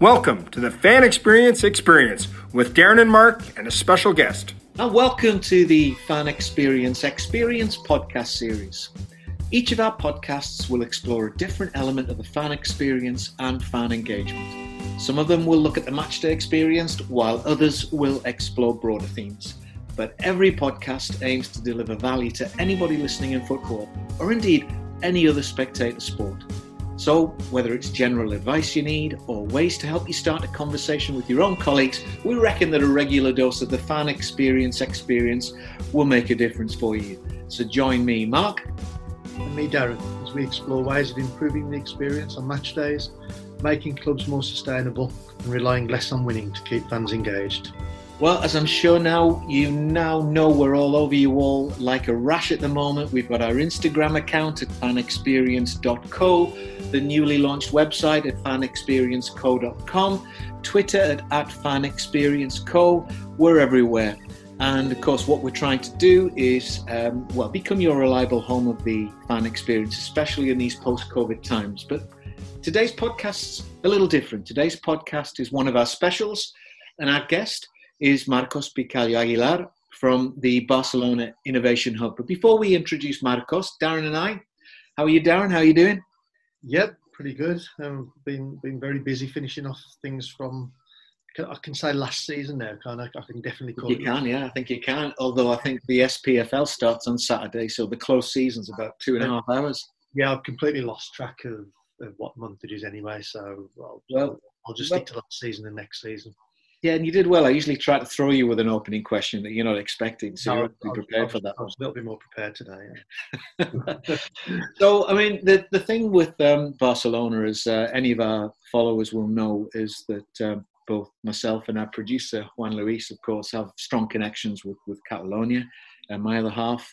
Welcome to the Fan Experience Experience with Darren and Mark and a special guest. And welcome to the Fan Experience Experience podcast series. Each of our podcasts will explore a different element of the fan experience and fan engagement. Some of them will look at the matchday experience, while others will explore broader themes. But every podcast aims to deliver value to anybody listening in football, or indeed any other spectator sport. So, whether it's general advice you need or ways to help you start a conversation with your own colleagues, we reckon that a regular dose of the fan experience experience will make a difference for you. So, join me, Mark. And me, Darren, as we explore ways of improving the experience on match days, making clubs more sustainable, and relying less on winning to keep fans engaged. Well, as I'm sure now you now know, we're all over you all like a rash at the moment. We've got our Instagram account at fanexperience.co, the newly launched website at fanexperienceco.com, Twitter at, at fanexperienceco. We're everywhere. And of course, what we're trying to do is, um, well, become your reliable home of the fan experience, especially in these post COVID times. But today's podcast's a little different. Today's podcast is one of our specials, and our guest is Marcos Picalló Aguilar from the Barcelona Innovation Hub. But before we introduce Marcos, Darren and I, how are you, Darren? How are you doing? Yep, pretty good. Um, been been very busy finishing off things from. I can say last season now, can I? I can definitely call you it. You can, yeah, I think you can. Although I think the SPFL starts on Saturday, so the close season's about two and a half hours. Yeah, I've completely lost track of, of what month it is anyway. So I'll, well, I'll just well, stick to last season and next season. Yeah, and you did well. I usually try to throw you with an opening question that you're not expecting, so no, you're prepared I'll, for that. I was a little bit more prepared today. so, I mean, the the thing with um, Barcelona, as uh, any of our followers will know, is that um, both myself and our producer Juan Luis, of course, have strong connections with with Catalonia. Uh, my other half,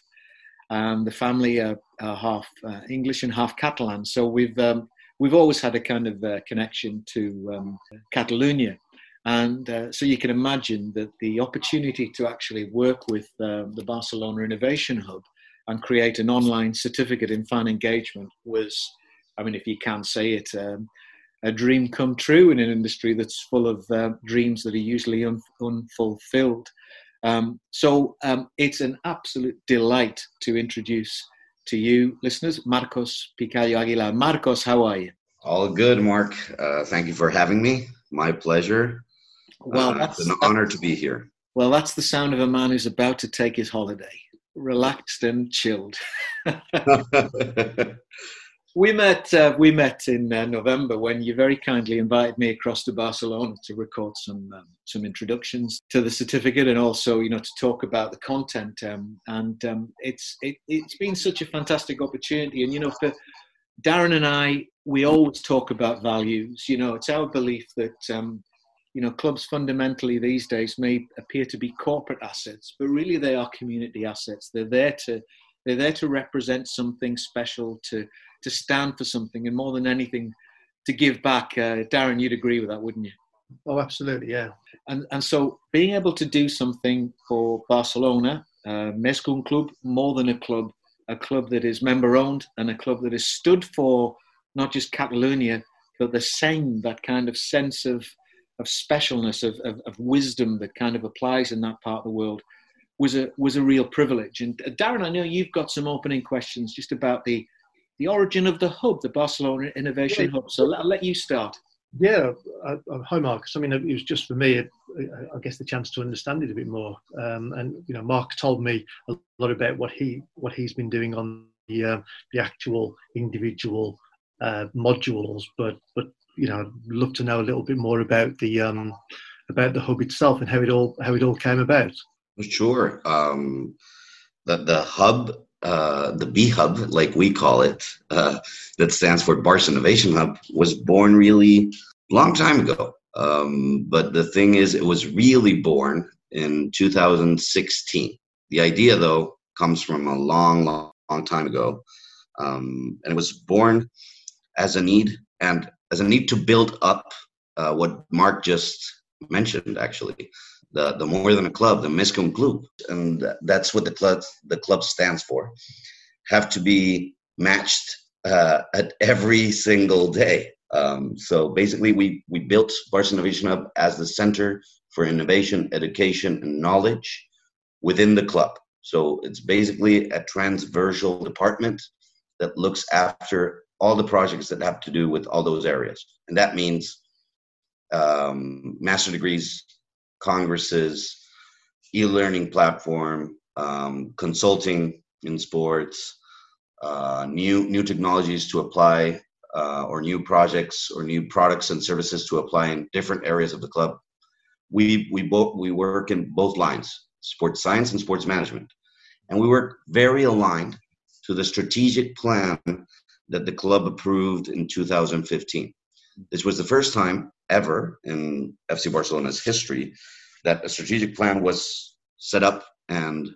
um, the family are, are half uh, English and half Catalan, so we've um, we've always had a kind of uh, connection to um, Catalonia and uh, so you can imagine that the opportunity to actually work with um, the Barcelona Innovation Hub and create an online certificate in fan engagement was, I mean, if you can say it, um, a dream come true in an industry that's full of uh, dreams that are usually un- unfulfilled. Um, so um, it's an absolute delight to introduce to you, listeners, Marcos Picalló Aguilar. Marcos, how are you? All good, Mark. Uh, thank you for having me. My pleasure. Well, uh, that's an honor to be here. Well, that's the sound of a man who's about to take his holiday, relaxed and chilled. we met. Uh, we met in uh, November when you very kindly invited me across to Barcelona to record some um, some introductions to the certificate and also, you know, to talk about the content. Um, and um, it's it, it's been such a fantastic opportunity. And you know, for Darren and I, we always talk about values. You know, it's our belief that um, you know, clubs fundamentally these days may appear to be corporate assets, but really they are community assets. They're there to they're there to represent something special, to to stand for something, and more than anything, to give back. Uh, Darren, you'd agree with that, wouldn't you? Oh, absolutely, yeah. And and so being able to do something for Barcelona, uh, Més que un Club, more than a club, a club that is member owned and a club that is stood for not just Catalonia, but the same that kind of sense of of specialness, of, of, of, wisdom that kind of applies in that part of the world was a was a real privilege. And uh, Darren, I know you've got some opening questions just about the the origin of the hub, the Barcelona Innovation yeah. Hub. So I'll let you start. Yeah, uh, uh, hi Marcus. I mean, it was just for me, I guess, the chance to understand it a bit more. Um, and you know, Mark told me a lot about what he what he's been doing on the uh, the actual individual uh, modules, but but you know, I'd love to know a little bit more about the um, about the hub itself and how it all how it all came about. Sure. Um, the the hub, uh, the B Hub, like we call it, uh, that stands for Barça Innovation Hub, was born really long time ago. Um, but the thing is, it was really born in 2016. The idea, though, comes from a long, long, long time ago, um, and it was born as a need and as a need to build up uh, what Mark just mentioned, actually, the the more than a club, the Més que un Club, and that's what the club the club stands for, have to be matched uh, at every single day. Um, so basically, we we built Barça Innovation Hub as the center for innovation, education, and knowledge within the club. So it's basically a transversal department that looks after all the projects that have to do with all those areas, and that means um, master degrees, congresses, e-learning platform, um, consulting in sports, uh, new new technologies to apply, uh, or new projects or new products and services to apply in different areas of the club. We we both we work in both lines, sports science and sports management, and we work very aligned to the strategic plan that the club approved in 2015. This was the first time ever in FC Barcelona's history that a strategic plan was set up and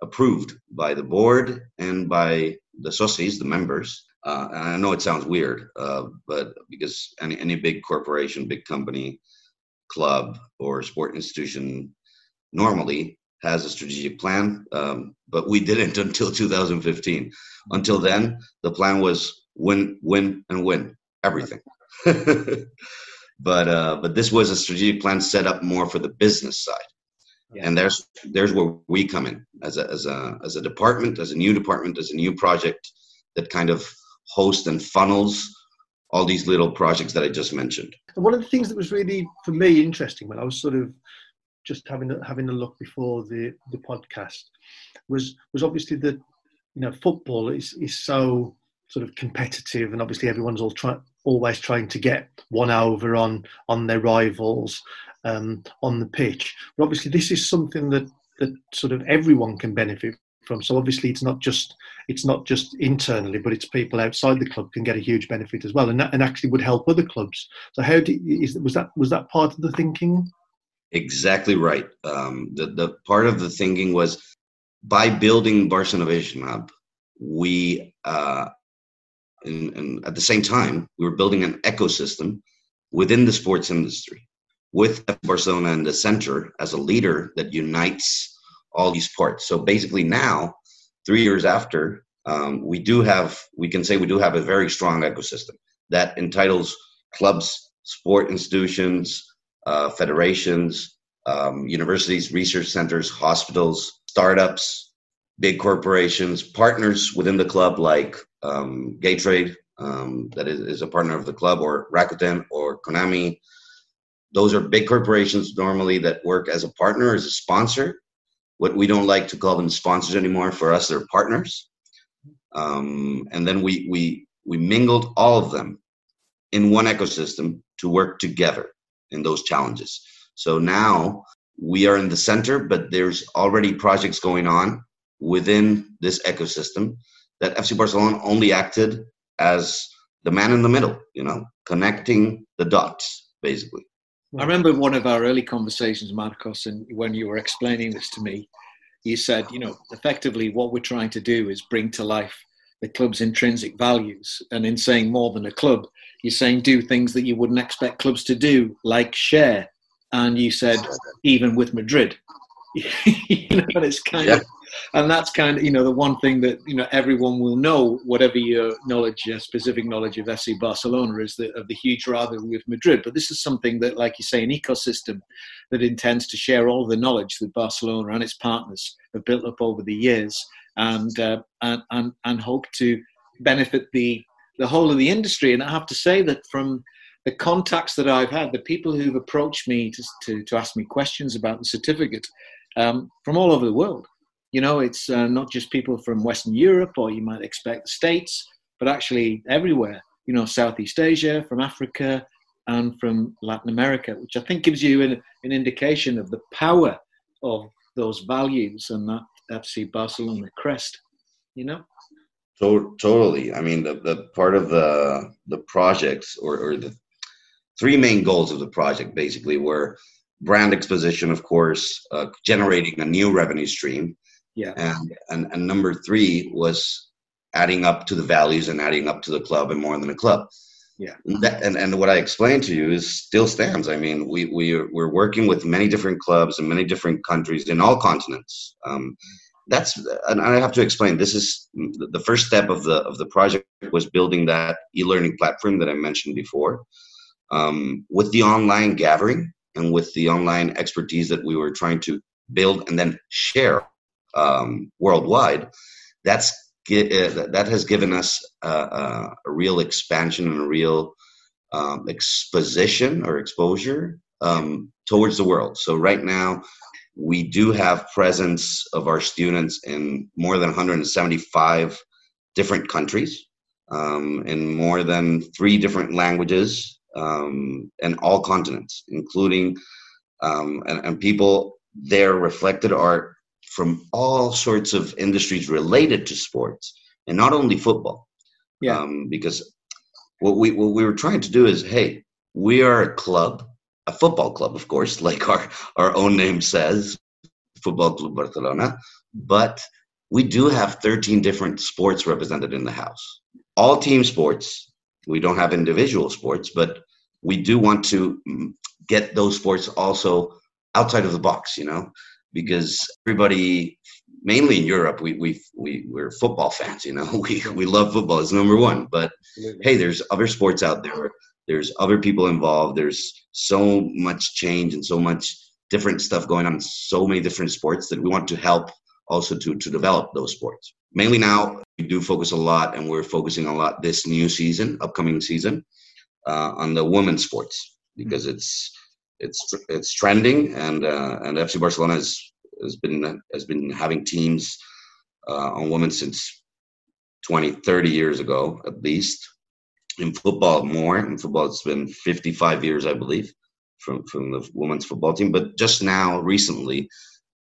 approved by the board and by the socies, the members. Uh, and I know it sounds weird, uh, but because any, any big corporation, big company, club, or sport institution normally has a strategic plan, um, but we didn't until 2015. Until then, the plan was win, win, and win everything. but uh, but this was a strategic plan set up more for the business side, yeah. and there's there's where we come in as a as a as a department, as a new department, as a new project that kind of hosts and funnels all these little projects that I just mentioned. And one of the things that was really for me interesting when I was sort of just having a, having a look before the the podcast was was obviously that you know football is is so sort of competitive and obviously everyone's all trying always trying to get one over on on their rivals um, on the pitch. But obviously, this is something that that sort of everyone can benefit from. So obviously, it's not just it's not just internally, but it's people outside the club can get a huge benefit as well, and that, and actually would help other clubs. So how do is was that was that part of the thinking? Exactly right. Um, the the part of the thinking was by building Barça Innovation Hub, we uh, and, and at the same time, we were building an ecosystem within the sports industry with Barcelona in the center as a leader that unites all these parts. So basically, now, three years after, um, we do have, we can say we do have a very strong ecosystem that entitles clubs, sport institutions, uh, federations, um, universities, research centers, hospitals, startups, big corporations, partners within the club like um, Gatorade, um, that is, is, a partner of the club, or Rakuten or Konami. Those are big corporations normally that work as a partner, as a sponsor. What we don't like to call them sponsors anymore. For us, they're partners. Um, and then we we we mingled all of them in one ecosystem to work together in those challenges. So now we are in the center, but there's already projects going on within this ecosystem that FC Barcelona only acted as the man in the middle, you know, connecting the dots, basically. I remember one of our early conversations, Marcos, and when you were explaining this to me, you said, you know, effectively what we're trying to do is bring to life the club's intrinsic values. And in saying more than a club, you're saying do things that you wouldn't expect clubs to do, like share. And you said, even with Madrid. you know, and it's kind yeah. of and that's kind of you know the one thing that you know everyone will know whatever your knowledge your specific knowledge of FC Barcelona is the, of the huge rivalry with Madrid but this is something that like you say an ecosystem that intends to share all the knowledge that Barcelona and its partners have built up over the years and uh, and, and and hope to benefit the the whole of the industry and I have to say that from the contacts that I've had, the people who've approached me to, to, to ask me questions about the certificate um, from all over the world. You know, it's uh, not just people from Western Europe or you might expect the States, but actually everywhere. You know, Southeast Asia, from Africa, and from Latin America, which I think gives you an, an indication of the power of those values and that FC Barcelona crest. You know. So, totally. I mean, the, the part of the the projects or, or the three main goals of the project basically were brand exposition, of course, uh, generating a new revenue stream, yeah. And, and and number three was adding up to the values and adding up to the club and more than a club. Yeah. And, that, and, and what I explained to you is still stands. I mean, we we are, we're working with many different clubs in many different countries in all continents. Um, that's and I have to explain. This is the first step of the of the project was building that e-learning platform that I mentioned before. Um, with the online gathering and with the online expertise that we were trying to build and then share um, worldwide, that's that has given us a real expansion and a real um, exposition or exposure um, towards the world. So right now, we do have presence of our students in more than 175 different countries, um, in more than three different languages, um, and all continents, including um, and, and people there reflected are from all sorts of industries related to sports, and not only football. Yeah. Um, because what we what we were trying to do is, hey, we are a club a football club, of course, like our, our own name says, Football Club Barcelona. But we do have 13 different sports represented in the house. All team sports. We don't have individual sports, but we do want to mm, get those sports also outside of the box, you know, because everybody, mainly in Europe, we, we, we, we're football fans, you know, we, we love football, it's number one. But hey, there's other sports out there. There's other people involved. There's so much change and so much different stuff going on so many different sports that we want to help also to to develop those sports. Mainly now we do focus a lot and we're focusing a lot this new season upcoming season uh, on the women's sports because it's it's it's trending and uh, and FC Barcelona has has been has been having teams uh, on women since 20 30 years ago at least in football more. In football, it's been 55 years, I believe, from from the women's football team. But just now, recently,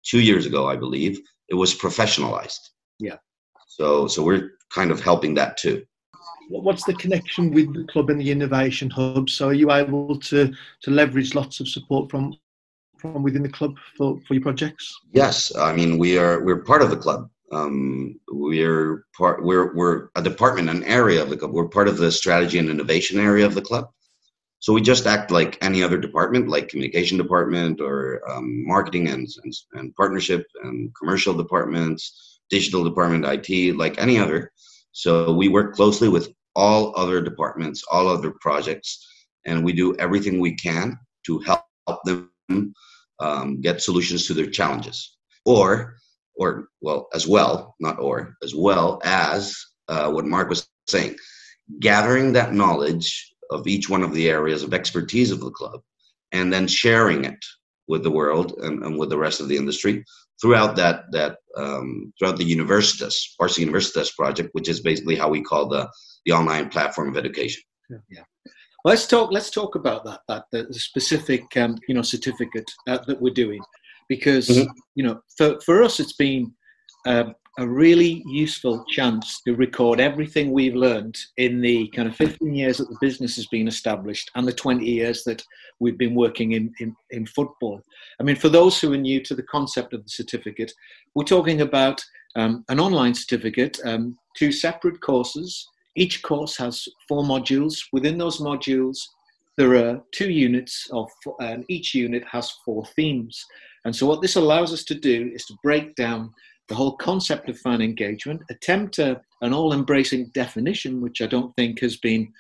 two years ago, I believe, it was professionalized. Yeah. So so we're kind of helping that too. What's the connection with the club and the innovation hub? So are you able to to leverage lots of support from from within the club for, for your projects? Yes, I mean we are we're part of the club. Um, we're part. We're we're a department, an area of the club. We're part of the strategy and innovation area of the club. So we just act like any other department, like communication department or um, marketing and, and and partnership and commercial departments, digital department, IT, like any other. So we work closely with all other departments, all other projects, and we do everything we can to help them um, get solutions to their challenges. Or or well, as well, not or, as well as uh, what Mark was saying, gathering that knowledge of each one of the areas of expertise of the club, and then sharing it with the world and, and with the rest of the industry throughout that that um, throughout the Universitas, Barça Universitas project, which is basically how we call the the online platform of education. Yeah. yeah. Let's talk. Let's talk about that. That the specific, um, you know, certificate uh, that we're doing because mm-hmm. you know for, for us it's been um, a really useful chance to record everything we've learned in the kind of 15 years that the business has been established and the 20 years that we've been working in, in, in football. I mean, for those who are new to the concept of the certificate, we're talking about um, an online certificate, um, two separate courses. Each course has four modules. Within those modules, there are two units of, and each unit has four themes. And so, what this allows us to do is to break down the whole concept of fan engagement, attempt a, an all-embracing definition, which I don't think has been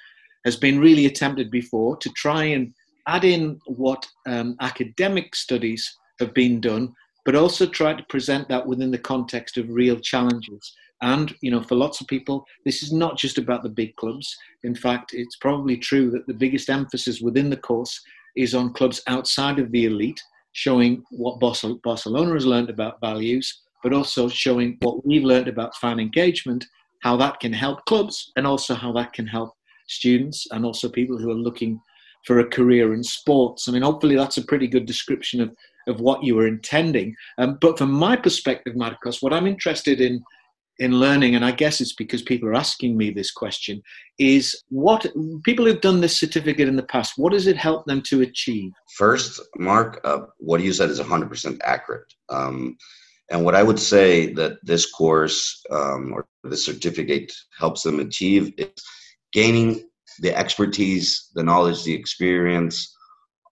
has been really attempted before, to try and add in what um, academic studies have been done, but also try to present that within the context of real challenges. And you know, for lots of people, this is not just about the big clubs. In fact, it's probably true that the biggest emphasis within the course is on clubs outside of the elite showing what Barcelona has learned about values, but also showing what we've learned about fan engagement, how that can help clubs, and also how that can help students and also people who are looking for a career in sports. I mean, hopefully that's a pretty good description of, of what you were intending. Um, but from my perspective, Marcos, what I'm interested in in learning, and I guess it's because people are asking me this question, is what people who've done this certificate in the past, what does it help them to achieve? First, Mark, uh, what you said is 100% accurate. Um, and what I would say that this course um, or this certificate helps them achieve is gaining the expertise, the knowledge, the experience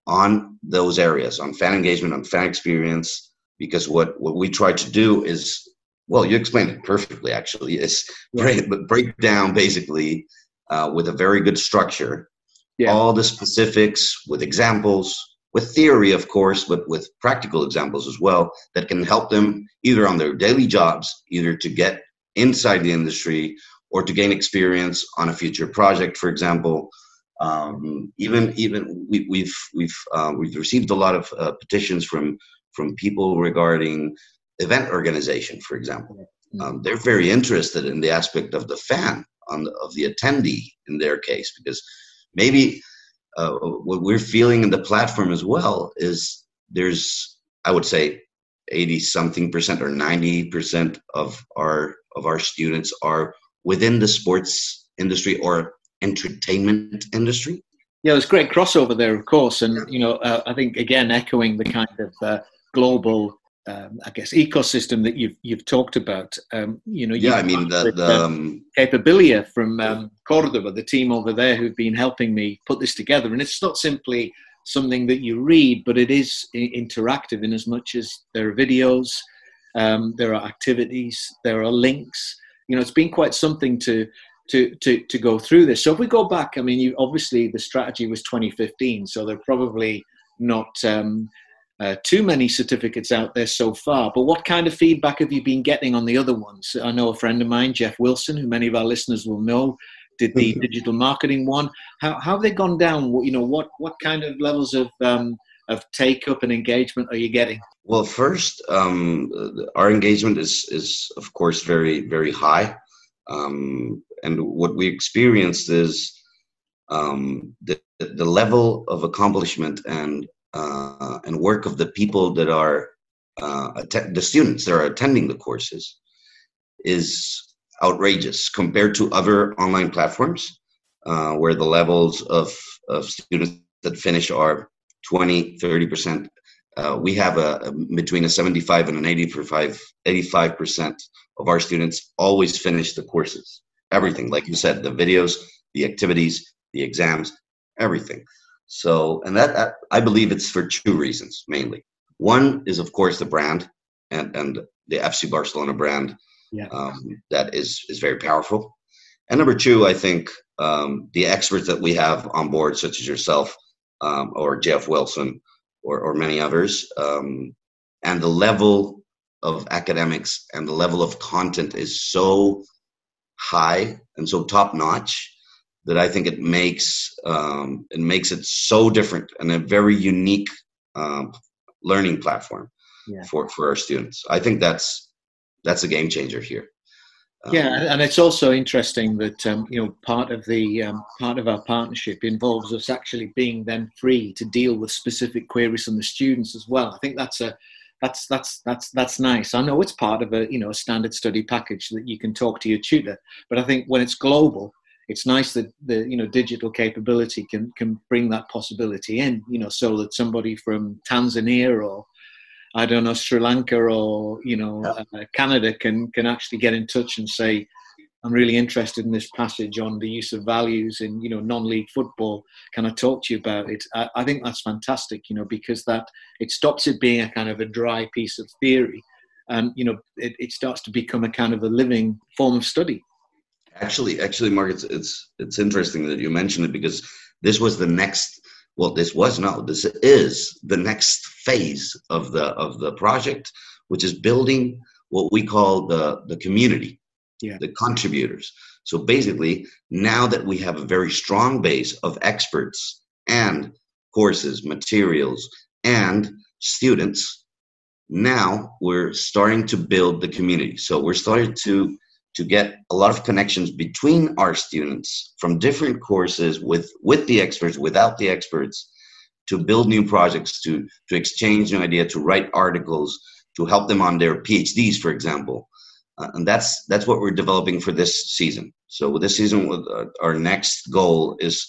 on those areas, on fan engagement, on fan experience. Because what, what we try to do is well, you explained it perfectly. Actually, it's break, break down basically uh, with a very good structure Yeah. all the specifics with examples, with theory, of course, but with practical examples as well that can help them either on their daily jobs, either to get inside the industry or to gain experience on a future project, for example. Um, even even we, we've we've uh, we've received a lot of uh, petitions from from people regarding event organization, for example. Um, they're very interested in the aspect of the fan, on the, of the attendee in their case, because maybe uh, what we're feeling in the platform as well is there's, I would say, 80 something percent or 90 percent of our of our students are within the sports industry or entertainment industry. Yeah, there's great crossover there, of course, and you know, uh, I think again echoing the kind of uh, global, um, I guess, ecosystem that you've you've talked about. Um, you know, Yeah, I mean the, the uh, um, Capabilia from um, Cordoba, the team over there who've been helping me put this together. And it's not simply something that you read, but it is I- interactive in as much as there are videos, um, there are activities, there are links. You know, it's been quite something to to to to go through this. So if we go back, I mean, you, obviously the strategy was 2015, so they're probably not. Um, uh, too many certificates out there so far, but what kind of feedback have you been getting on the other ones? I know a friend of mine, Jeff Wilson, who many of our listeners will know, did the digital marketing one. How, how have they gone down? What- You know, what what kind of levels of um, of take up and engagement are you getting? Well, first, um, our engagement is is of course very very high, um, and what we experienced is um, the the level of accomplishment and uh, and work of the people that are uh, atten- the students that are attending the courses is outrageous compared to other online platforms uh, where the levels of, of students that finish are 20 30 percent. Uh, we have a, a between a 75 and an 85 85 percent of our students always finish the courses. Everything like you said the videos the activities the exams everything so and that, i believe it's for two reasons mainly one is of course the brand and and the fc barcelona brand Yeah. um, that is is very powerful and number two i think um, the experts that we have on board such as yourself um, or jeff wilson or, or many others. Um, and the level of academics and the level of content is so high and so top notch that I think it makes um, it makes it so different and a very unique um, learning platform Yeah. for for our students. I think that's that's a game changer here. Um, Yeah, and it's also interesting that um, you know part of the um, part of our partnership involves us actually being then free to deal with specific queries from the students as well. I think that's a that's that's that's that's nice. I know it's part of a you know a standard study package that you can talk to your tutor, but I think when it's global, it's nice that the you know digital capability can can bring that possibility in. You know, so that somebody from Tanzania or I don't know Sri Lanka or you know uh, Canada can can actually get in touch and say, I'm really interested in this passage on the use of values in you know non-league football. Can I talk to you about it? I, I think that's fantastic, you know, because that it stops it being a kind of a dry piece of theory, and you know it, it starts to become a kind of a living form of study. Actually, actually, Mark, it's it's it's interesting that you mentioned it because this was the next. Well, this was no. This is the next phase of the of the project, which is building what we call the the community, Yeah. the contributors. So basically, now that we have a very strong base of experts and courses, materials, and students, now we're starting to build the community. So we're starting to to get a lot of connections between our students from different courses with with the experts without the experts to build new projects to to exchange new idea to write articles to help them on their phds for example. Uh, and that's that's what we're developing for this season. So this season uh, our next goal is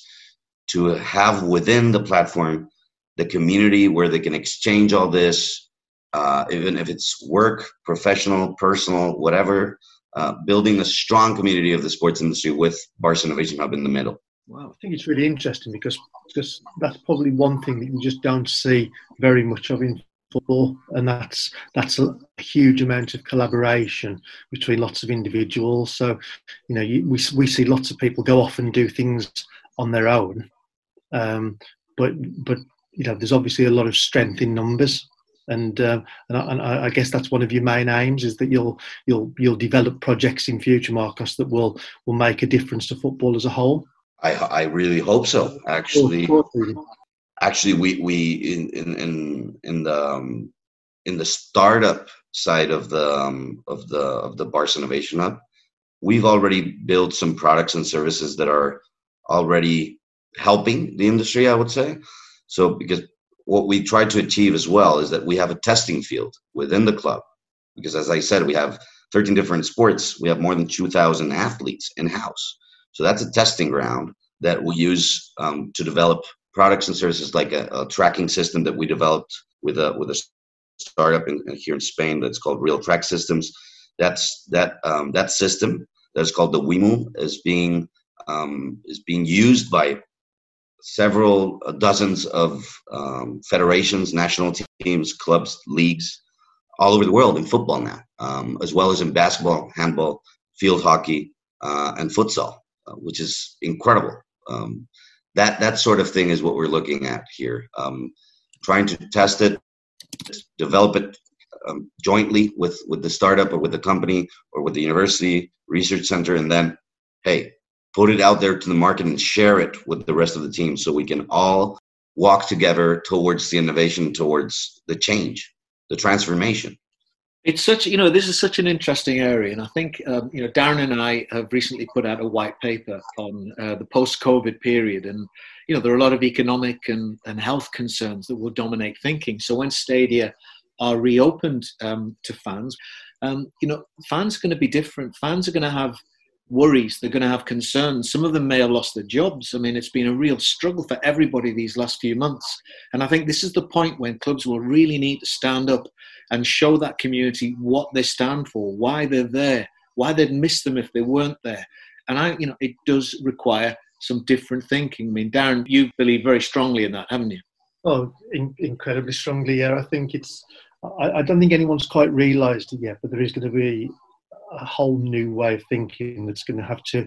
to have within the platform the community where they can exchange all this uh, even if it's work professional personal whatever uh, building a strong community of the sports industry with Barça Innovation Hub in the middle. Wow, I think it's really interesting because because that's probably one thing that you just don't see very much of in football, and that's that's a huge amount of collaboration between lots of individuals. So, you know, you, we we see lots of people go off and do things on their own, um, but but you know, there's obviously a lot of strength in numbers. And, uh, and, I, and, I, guess that's one of your main aims is that you'll you'll you'll develop projects in future, Marcos, that will will make a difference to football as a whole. I, I really hope so. Actually, actually, we we in in in, in the um, in the startup side of the um, of the of the Barça Innovation Hub, we've already built some products and services that are already helping the industry. I would say so because what we try to achieve as well is that we have a testing field within the club because as I said, we have 13 different sports. We have more than 2,000 athletes in house. So that's a testing ground that we use um, to develop products and services like a, a, tracking system that we developed with a with a startup in, here in Spain that's called Real Track Systems. That's that um, that system that's called the WIMU is being um, is being used by several uh, dozens of um, federations, national teams, clubs, leagues all over the world in football now, um, as well as in basketball, handball, field hockey, uh, and futsal, uh, which is incredible. Um, that that sort of thing is what we're looking at here. Um, trying to test it, develop it um, jointly with with the startup or with the company or with the university research center, and then hey, put it out there to the market and share it with the rest of the team so we can all walk together towards the innovation, towards the change, the transformation. It's such, you know, this is such an interesting area, and I think, um, you know, Darren and I have recently put out a white paper on uh, the post-COVID period, and you know, there are a lot of economic and, and health concerns that will dominate thinking. So when stadia are reopened um, to fans, um, you know, fans are going to be different. Fans are going to have worries, they're going to have concerns. Some of them may have lost their jobs. I mean, it's been a real struggle for everybody these last few months. And I think this is the point when clubs will really need to stand up and show that community what they stand for, why they're there, why they'd miss them if they weren't there. And I, you know, it does require some different thinking. I mean, Darren, you believe very strongly in that, haven't you? Oh, in- incredibly strongly. Yeah, I think it's. I, I don't think anyone's quite realised it yet, but there is going to be a whole new way of thinking that's going to have to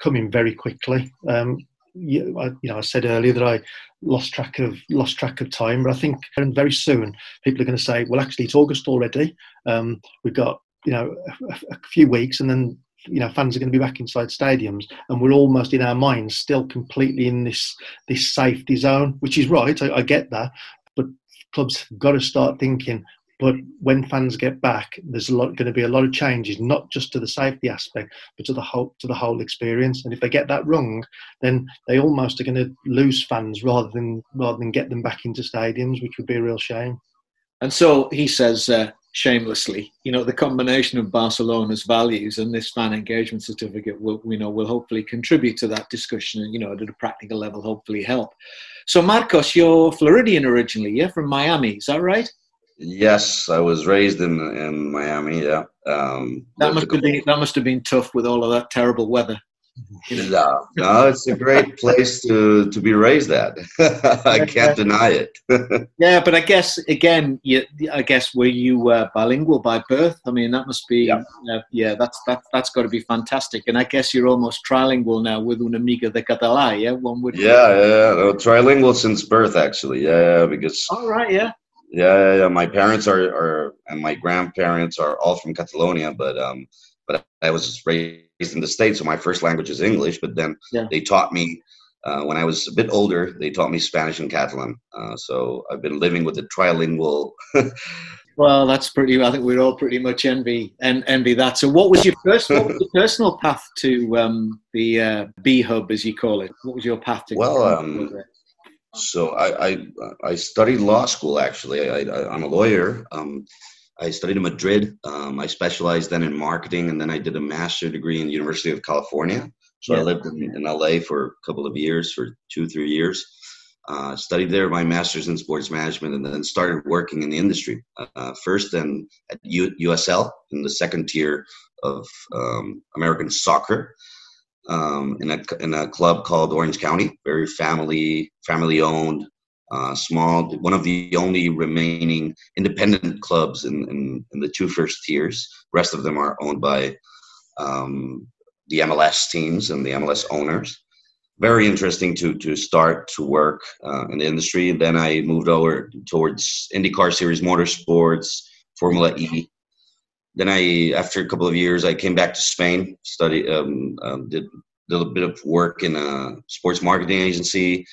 come in very quickly. Um, you, I, you know, I said earlier that I lost track of lost track of time, but I think very soon people are going to say, "Well, actually, it's August already. Um, we've got you know a, a, few weeks, and then you know fans are going to be back inside stadiums, and we're almost in our minds still completely in this this safety zone, which is right. I, I get that, but clubs have got to start thinking but when fans get back, there's a lot going to be a lot of changes, not just to the safety aspect, but to the whole to the whole experience. And if they get that wrong, then they almost are going to lose fans rather than rather than get them back into stadiums, which would be a real shame. And so he says, uh, shamelessly, you know, the combination of Barcelona's values and this fan engagement certificate will, you know, will hopefully contribute to that discussion and, you know, at a practical level, hopefully help. So, Marcos, you're Floridian originally, yeah, from Miami, is that right? Yes, I was raised in in Miami. Yeah, um, that must have been that must have been tough with all of that terrible weather. No, no, it's a great place to to be raised at. I can't deny it. yeah, but I guess again, you, I guess were you uh, bilingual by birth? I mean, that must be yeah. Uh, yeah, that's that that's got to be fantastic. And I guess you're almost trilingual now with una amiga de català. Yeah, one would. Yeah, yeah, no, trilingual since birth actually. Yeah, yeah because. All right. Yeah. Yeah, yeah. My parents are, are and my grandparents are all from Catalonia, but um, but I was raised in the states, so my first language is English. But then yeah. they taught me uh, when I was a bit older. They taught me Spanish and Catalan. Uh, so I've been living with a trilingual. well, that's pretty. I think we're all pretty much envy and envy that. So, what was your first? What was your personal path to um, the uh, B Hub, as you call it? What was your path to? Well, um, so I, I, I studied law school actually. I, am a lawyer. Um, I studied in Madrid. Um, I specialized then in marketing, and then I did a master's degree in the University of California. So yeah. I lived in, in, LA for a couple of years, for two three years. Uh, studied there my master's in sports management, and then started working in the industry. Uh, first, then at U- USL in the second tier of um, American soccer um, in a in a club called Orange County, very family family owned, uh, small, one of the only remaining independent clubs in, in, in, the two first tiers. The rest of them are owned by um, the MLS teams and the MLS owners. Very interesting to to start to work uh, in the industry. Then I moved over towards IndyCar Series Motorsports, Formula E. Then I, after a couple of years, I came back to Spain, studied, um, um, did, a little bit of work in a sports marketing agency,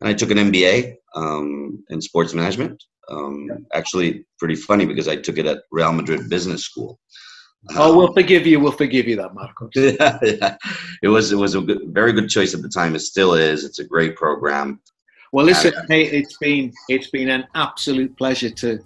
and I took an MBA um, in sports management. Um, actually, pretty funny because I took it at Real Madrid Business School. Oh, we'll forgive you. We'll forgive you that, Marcos. yeah, yeah. It was it was a good, very good choice at the time. It still is. It's a great program. Well, listen, hey, it's been it's been an absolute pleasure to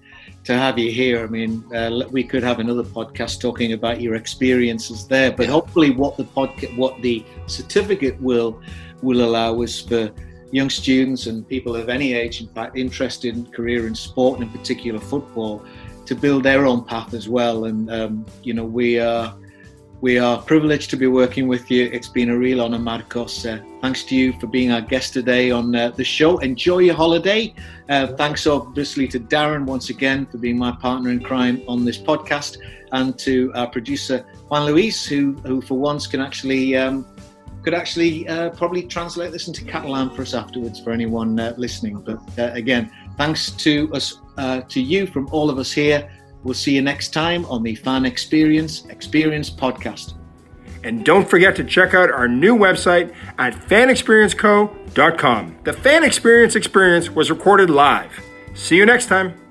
to have you here. I mean, uh, we could have another podcast talking about your experiences there, but hopefully, what the podcast, what the certificate will will allow us for young students and people of any age, in fact, interested in career in sport and in particular football, to build their own path as well. And um, you know, we are we are privileged to be working with you. It's been a real honor, Marcos. Uh, thanks to you for being our guest today on uh, the show. Enjoy your holiday. Uh, thanks obviously to Darren once again for being my partner in crime on this podcast, and to our producer Juan Luis, who who for once can actually. Um, could actually uh, probably translate this into Catalan for us afterwards for anyone uh, listening. But uh, again, thanks to us, to you from all of us here. We'll see you next time on the Fan Experience Experience podcast. And don't forget to check out our new website at fanexperienceco.com. The Fan Experience Experience was recorded live. See you next time.